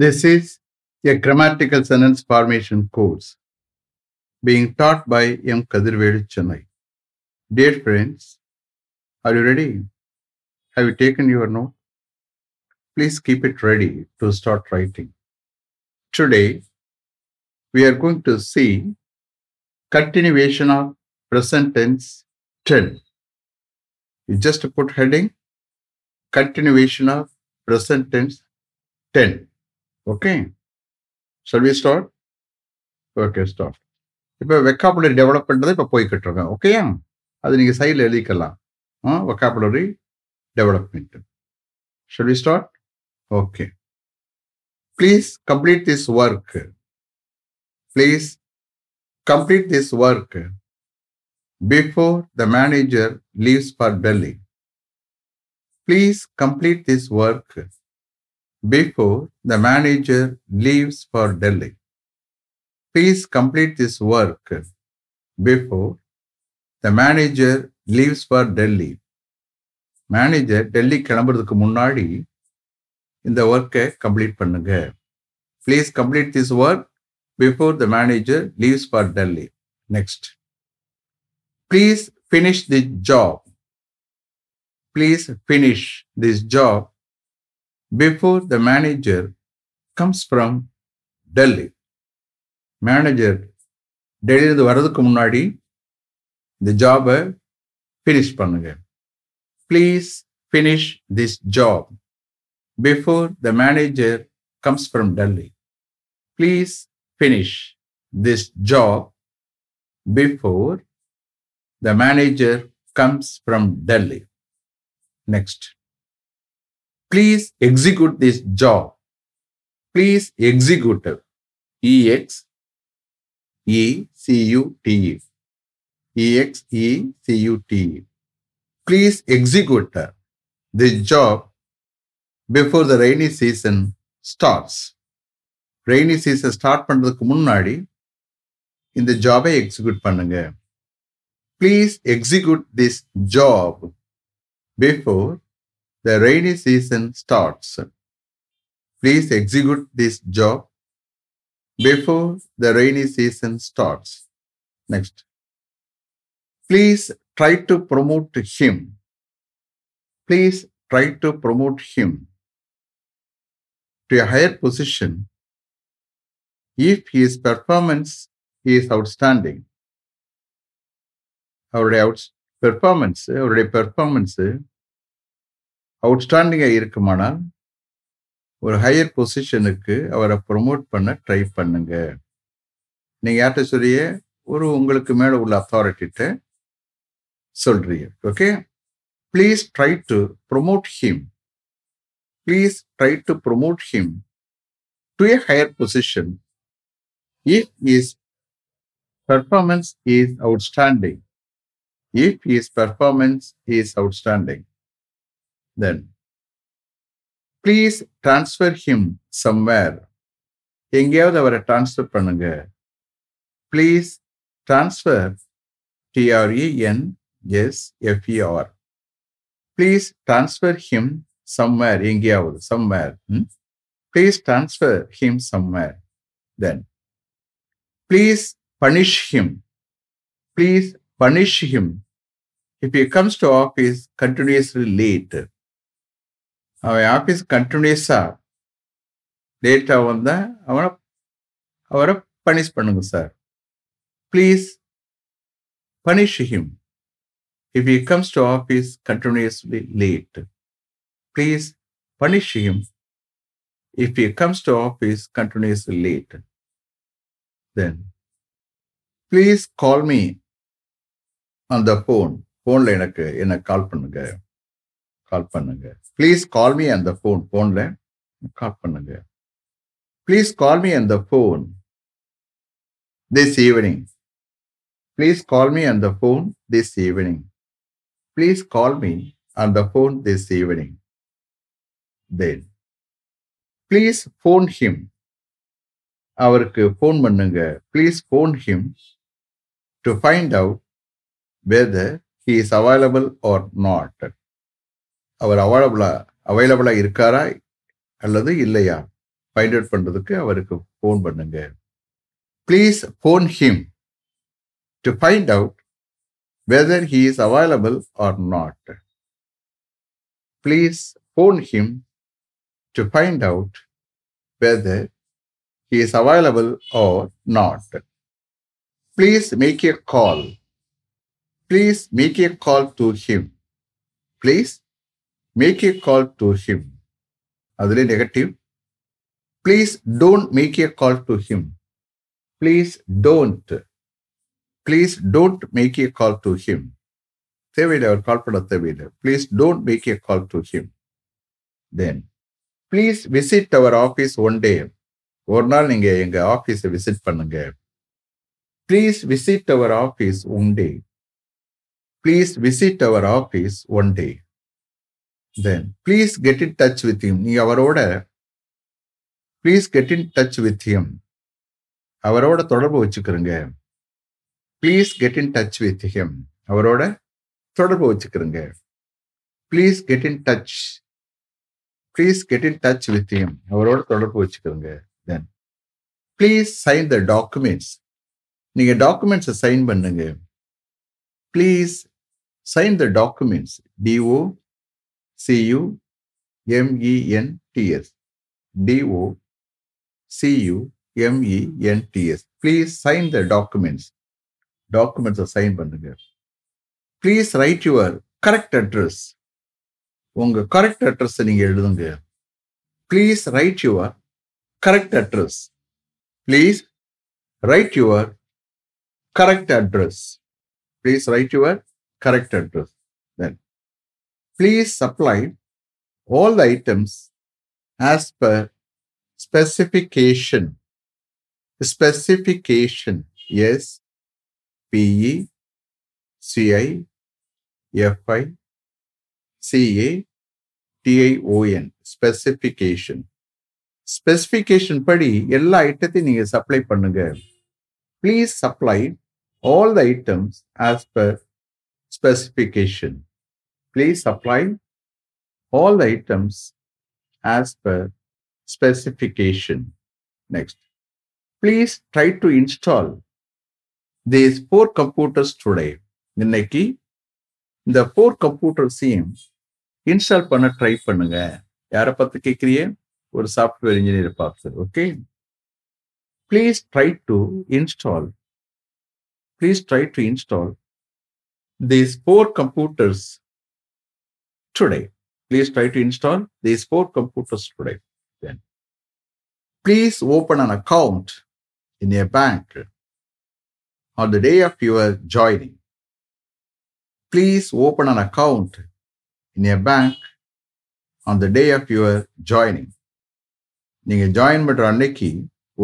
This is a grammatical sentence formation course being taught by M. Kadirvelu Chennai. Dear friends, are you ready? Have you taken your note? Please keep it ready to start writing. Today, we are going to see continuation of present tense 10. You just put heading continuation of present tense 10. Okay. Shall we start? Start இப்போ vocabulary develop பண்ணுறது இப்போ போய்கிட்டு இருக்கோம். ஓகேயா அது நீங்கள் சைடில் எழுதிக்கலாம். Vocabulary development should we start okay please complete this work please complete this work before the manager leaves for Delhi please complete this work before the manager leaves for Delhi. Please complete this work before the manager leaves for Delhi. Manager Delhi கிளம்புறதுக்கு முன்னாடி இந்த ஒர்க்கை complete பண்ணுங்க please complete this work before the manager leaves for Delhi next please finish the job please finish this job before the manager comes from Delhi. Manager டெல்லியிலிருந்து வர்றதுக்கு முன்னாடி இந்த ஜாபை ஃபினிஷ் பண்ணுங்க. Please finish this job before the manager comes from Delhi please finish this job before the manager comes from Delhi next please execute this job. Please execute it. E X E C U T E. E X E C U T E. Please execute this job before the rainy season starts. Rainy season start பண்றதுக்கு முன்னாடி இந்த ஜாபை execute பண்ணுங்க please execute this job before the rainy season starts. Please execute this job before the rainy season starts. Next. Please try to promote him. Please try to promote him to a higher position if his performance is outstanding. അവരുടെ performance, performance അവരുടെ performance அவுட்ஸ்டாண்டிங்காக இருக்குமானால் ஒரு higher பொசிஷனுக்கு அவரை promote பண்ண try பண்ணுங்க. நீங்கள் யார்கிட்ட சொல்லிய ஒரு உங்களுக்கு மேலே உள்ள அத்தாரிட்டிகிட்ட சொல்றீங்க. Okay please try to promote him please try to promote him to a higher position if is performance is outstanding if is performance is outstanding then. Please transfer him somewhere எங்கேயாவது அவரை டிரான்ஸ்ஃபர் பண்ணுங்க. Please transfer T R E N S F E R please transfer him somewhere எங்கேயாவது somewhere please transfer him somewhere then please punish him please punish him if you comes to office continuously late அவன் office கண்டினியூஸாக லேட்டாக வந்தால் அவனை அவரை punish பண்ணுங்க sir please punish him if he comes to office continuously late please punish him if he comes to office continuously late then please call me on the phone ஃபோனில் எனக்கு என்னை கால் பண்ணுங்கள் கால் பண்ணுங்க. Please call me அந்த phone ஃபோனில் call பண்ணுங்க. Please call me அந்த phone this evening please call me அந்த phone this evening please call me அந்த phone this evening then please phone him அவருக்கு ஃபோன் பண்ணுங்க. Please phone him to find out whether he is available or not அவர் அவைலபிளா அவைலபிளா இருக்காரா அல்லது இல்லையா? Find out பண்றதுக்கு அவருக்கு ஃபோன் பண்ணுங்க. Please phone him to find out whether he is available or not please phone him to find out whether he is available or not please make a call please make a call to him please make a call to him அதுலேயே negative please don't make a call to him please don't please don't make a call to him தேவையில்லை அவர் call பண்ண தேவையில்லை. Please don't make a call to him then please visit our office one day ஒரு நாள் நீங்கள் எங்கள் ஆஃபீஸை visit பண்ணுங்க. Please visit our office one day please visit our office one day then please get in touch with him நீ அவரோட please get in touch with him அவரோட தொடர்பு வச்சுக்கிறங்க. Please get in touch with him அவரோட தொடர்பு வச்சுக்கிறங்க. Please get in touch please get in touch with him அவரோட தொடர்பு வச்சுக்கிறங்க. Then please sign the documents நீங்க டாக்குமெண்ட்ஸை சைன் பண்ணுங்க. Please sign the documents D O C U M E N T S D O C U M E N T S please sign the documents டாக்குமெண்ட்ஸை sign பண்ணுங்க. Please write your correct address உங்கள் correct address நீங்கள் எழுதுங்க. Please write your correct address please write your correct address please write your correct address please supply all the items as per specification Specification, yes, PE, CI, FI, CA, T I O N specification specification படி எல்லா ஐட்டத்தையும் நீங்கள் supply பண்ணுங்க please supply all the items as per specification please supply all the items as per specification next please try to install these four computers today இன்னைக்கு இந்த four கம்ப்யூட்டர்ஸையும் install பண்ண try பண்ணுங்க. யாரை பார்த்து கேட்குறிய ஒரு சாஃப்ட்வேர் இன்ஜினியர் பார்த்து okay please try to install please try to install these four computers today. Please try to install these four computers today. Then, please open an account in a bank on the day of your joining. Please open an account in a bank on the day of your joining. நீங்க join பண்ற அன்னைக்கு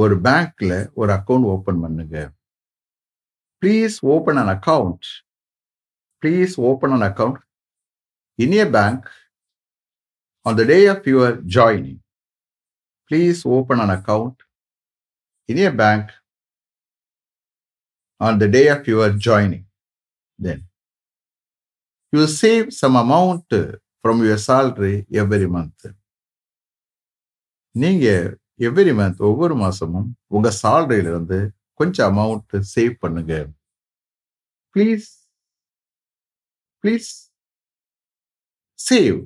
ஒரு பேங்க்ல ஒரு account open பண்ணுங்க please open an account please open an account in a bank on the day of your joining please open an account in a bank on the day of your joining then you save some amount from your salary every month நீங்கள் every month ஒவ்வொரு மாசமும் உங்கள் salary-ல கொஞ்சம் amount save பண்ணுங்க. Please please save.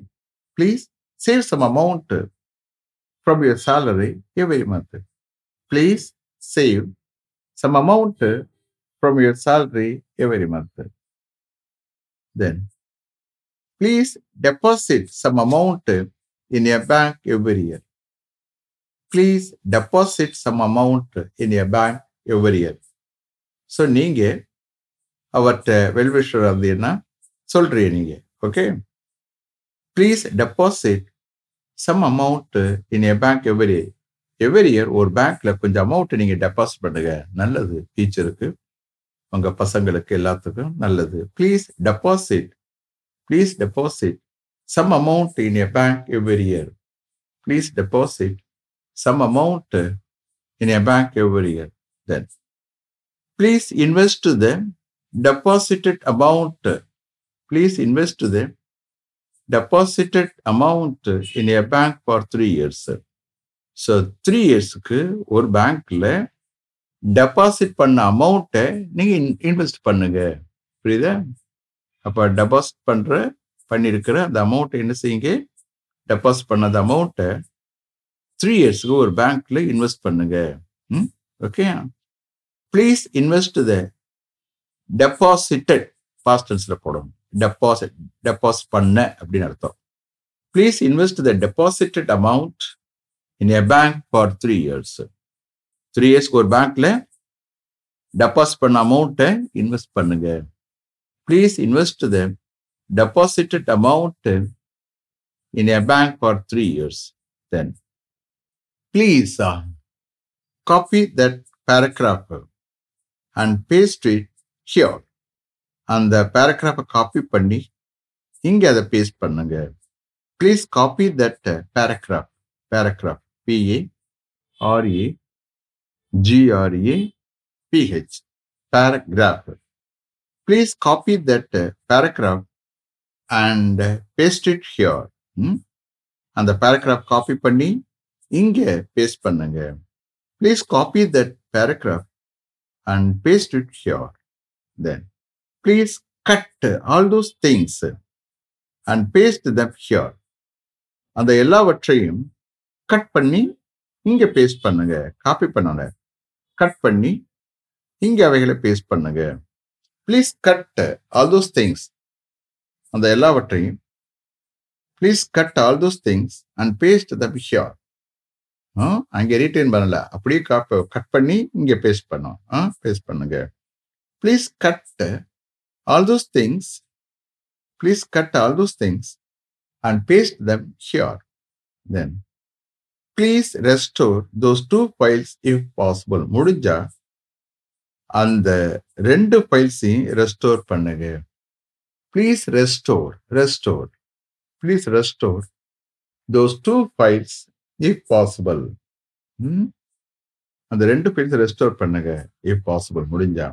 Please save some amount from your salary every month. Please save some amount from your salary every month. Then, please deposit some amount in your bank every year. Please deposit some amount in your bank every year. So நீங்க அவர்கிட்ட well wisher அப்படின்னா சொல்றீங்க நீங்க okay please deposit some amount in a bank every year every year ஒரு பேங்க்ல கொஞ்சம் amount நீங்க deposit பண்ணுங்க. நல்லது. டீச்சருக்கு உங்க பசங்களுக்கு எல்லாத்துக்கும் நல்லது. Please deposit please deposit some amount in a bank every year please deposit some amount in a bank every year then please invest the deposited amount please invest the deposited amount in a bank for three years so three இயர்ஸுக்கு ஒரு பேங்க்கில் deposit பண்ண அமௌண்ட்டை நீங்க invest பண்ணுங்க. புரியுதா? அப்போ deposit பண்ணுற பண்ணியிருக்கிற அந்த அமௌண்ட்டை என்ன செய்யுங்க? டெபாசிட் பண்ண அந்த அமௌண்ட்டை த்ரீ இயர்ஸுக்கு ஒரு பேங்க்கில் இன்வெஸ்ட் பண்ணுங்க. Okay please invest the deposited பாஸ்டன்ஸில் போடணும். டெபாசிட் டெபாசிட் பண்ண அப்படின்னு அர்த்தம். Please invest the deposited amount in a bank for three years three இயர்ஸ்க்கு ஒரு பேங்க்ல டெபாசிட் பண்ண அமௌண்ட்டை இன்வெஸ்ட் பண்ணுங்க. Please invest the deposited amount in a bank for three years then please copy that paragraph and paste it here அந்த பேராகிராஃபை copy பண்ணி இங்கே அதை பேஸ்ட் பண்ணுங்க. Please copy that paragraph paragraph P A R A G R A P H paragraph please copy that paragraph and paste it here அந்த paragraph copy பண்ணி இங்கே paste பண்ணுங்க. Please copy that paragraph and paste it here then please cut all those things and paste them here அந்த எல்லாவற்றையும் cut பண்ணி இங்க paste பண்ணுங்க. Copy பண்ணல கட் பண்ணி இங்க அவைகளை பேஸ்ட் பண்ணுங்க. Please cut all those things அந்த எல்லாவற்றையும் please cut all those things and paste the here அங்கே ரீட்டைன் பண்ணல. அப்படியே காப்ப கட் பண்ணி இங்கே பேஸ்ட் பண்ணோம். பேஸ்ட் பண்ணுங்க. Please cut all those things please cut all those things and paste them here then please restore those two files if possible முடிஞ்சா அந்த ரெண்டு ஃபைல்ஸையும் ரெஸ்டோர் பண்ணுங்க. Please restore restore please restore those two files if possible அந்த ரெண்டு files restore பண்ணுங்க if possible முடிஞ்சா.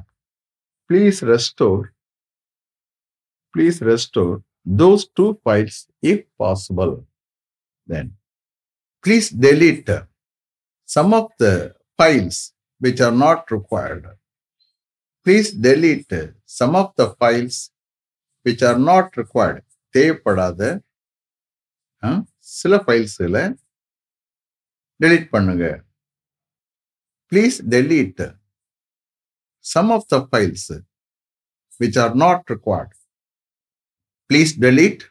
Please restore please restore those two files if possible then please delete some of the files which are not required. Please delete some of the files which are not required. தேவைப்படாத சில ஃபைல்ஸில் delete பண்ணுங்க please delete some of the files which are not required please delete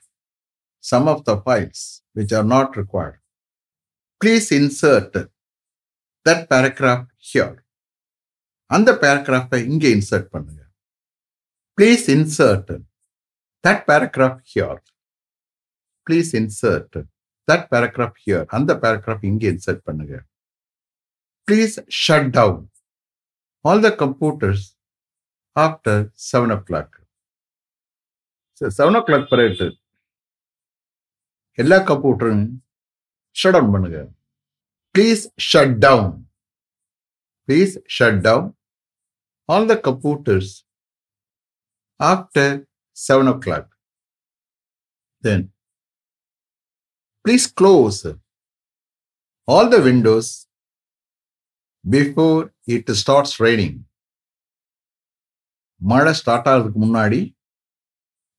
some of the files which are not required please insert that paragraph here. அந்த பேராகிராஃபை இங்கே insert பண்ணுங்க. Please insert that paragraph here please insert that paragraph here அந்த paragraph இங்கே insert பண்ணுங்க. Please shut down all the computers after seven o'clock seven o'clock பரேட்டு எல்லா கம்ப்யூட்டரும் shut down பண்ணுங்க. Please shut down please shut down all the computers after seven o'clock then please close all the windows before it starts raining மழை start ஆகிறதுக்கு முன்னாடி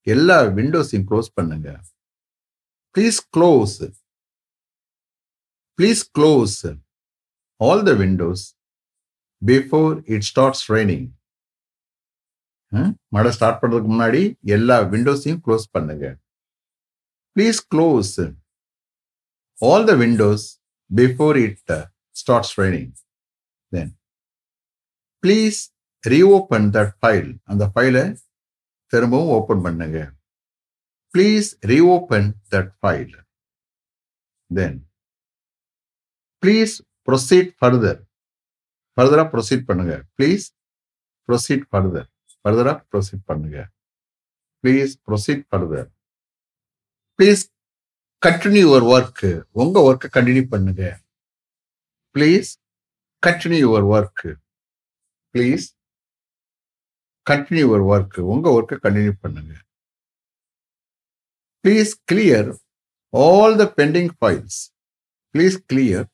எல்லா விண்டோஸையும் close பண்ணுங்க. Please close please close all the windows before it starts raining. மழை start பண்றதுக்கு முன்னாடி எல்லா விண்டோஸையும் க்ளோஸ் பண்ணுங்க. Please close all the windows before it starts raining then please reopen that file அந்த ஃபைலை திரும்பவும் ஓப்பன் பண்ணுங்க. Please reopen that file then please proceed further ஃபர்தராக ப்ரொசீட் பண்ணுங்க. ப்ளீஸ் ப்ரொசீட் ஃபர்தர் ஃபர்தராக ப்ரொசீட் பண்ணுங்க. Please proceed further please continue your work உங்க ஒர்க்கை கண்டினியூ பண்ணுங்க. Please continue your work please continue your work உங்கள் ஒர்க்கை கண்டினியூ பண்ணுங்க. Please clear all the pending files please clear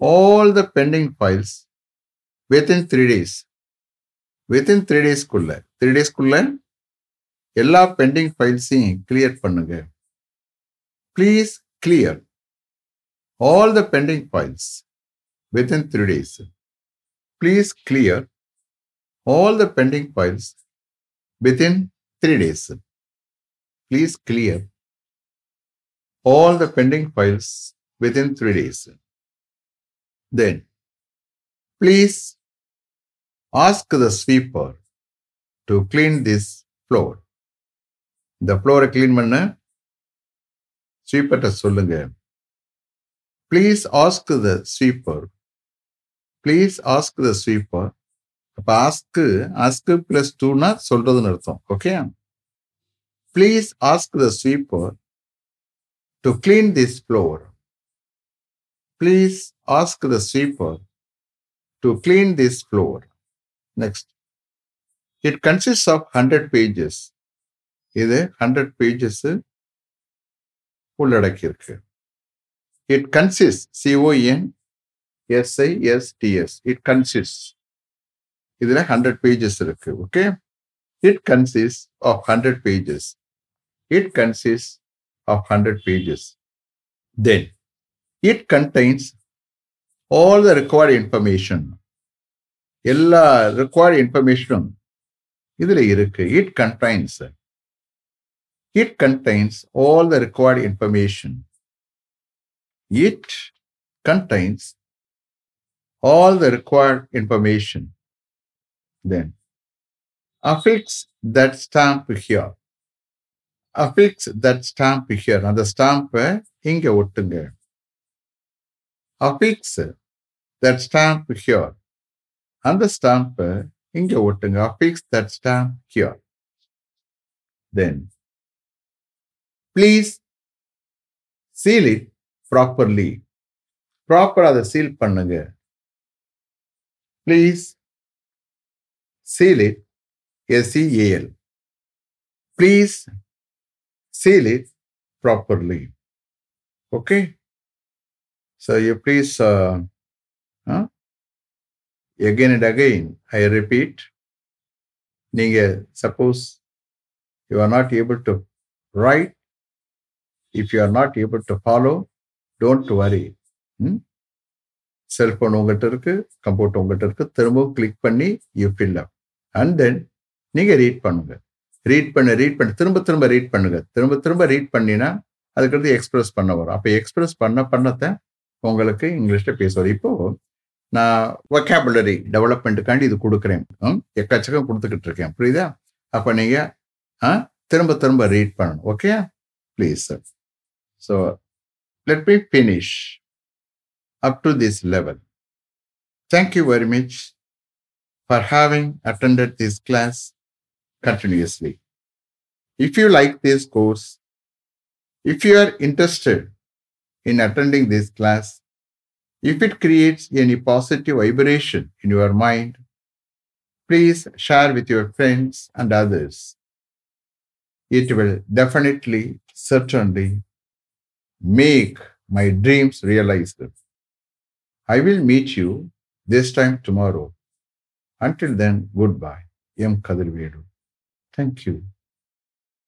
all the pending files within three days within three டேஸ்க்குள்ள three டேஸ்க்குள்ள எல்லா pending ஃபைல்ஸையும் clear பண்ணுங்க. Please clear all the pending files within three days please clear all the pending files within three days. Please clear all the pending files within three days. Then, please ask the sweeper to clean this floor. இந்த ஃப்ளோரை clean பண்ண ஸ்வீப்பர்கிட்ட சொல்லுங்க please ask the sweeper please ask the sweeper அப்போ ask ask plus டூனா சொல்றதுன்னு அர்த்தம் okay please ask the sweeper to clean this floor please ask the sweeper to clean this floor next it consist of hundred pages இது hundred pages உள்ளடக்கியிருக்கு. It consist C O N S I S T S it consist இதுல hundred pages இருக்கு okay it consist of hundred pages it consist of hundred pages then it contains all the required information எல்லா required இன்ஃபர்மேஷனும் இதுல இருக்கு. It contains it contains all the required information it contains all the required information then affix that stamp here affix that stamp here அந்த ஸ்டாம்பை இங்க ஒட்டுங்க affix that stamp here அந்த ஸ்டாம்பை இங்க ஒட்டுங்க affix that stamp here then please seal it properly ப்ராப்பரா அதை seal பண்ணுங்க please Seal it, S-E-A-L. Please seal it properly. Okay? So you please, uh, huh? again and again, I repeat, நீங்க suppose you are not able to write, if you are not able to follow, don't worry. Hmm? Cellphone உங்ககிட்ட இருக்கு computer உங்ககிட்ட இருக்கு திரும்பவும் click பண்ணி you fill up and then நீங்கள் read பண்ணுங்க. Read பண்ண ரீட் பண்ண. திரும்ப திரும்ப ரீட் பண்ணுங்க. திரும்ப திரும்ப ரீட் பண்ணினா அதுக்கடுத்து எக்ஸ்பிரஸ் பண்ண வரும். அப்போ எக்ஸ்பிரஸ் பண்ண பண்ணத்தை உங்களுக்கு இங்கிலீஷில் பேச வரும் நான் ஒக்காபுலரி டெவலப்மெண்ட்டுக்காண்டி இது கொடுக்குறேன். எக்கச்சக்கம் கொடுத்துக்கிட்டு இருக்கேன். புரியுதா? அப்போ நீங்க திரும்ப திரும்ப ரீட் பண்ணணும். Okay please sir so let me finish up to this level thank you very much for having attended this class continuously. If you like this course, if you are interested in attending this class, if it creates any positive vibration in your mind, please share with your friends and others. It will definitely, certainly make my dreams realized. I will meet you this time tomorrow. Until then, goodbye. M. Kadirvedu. Thank you.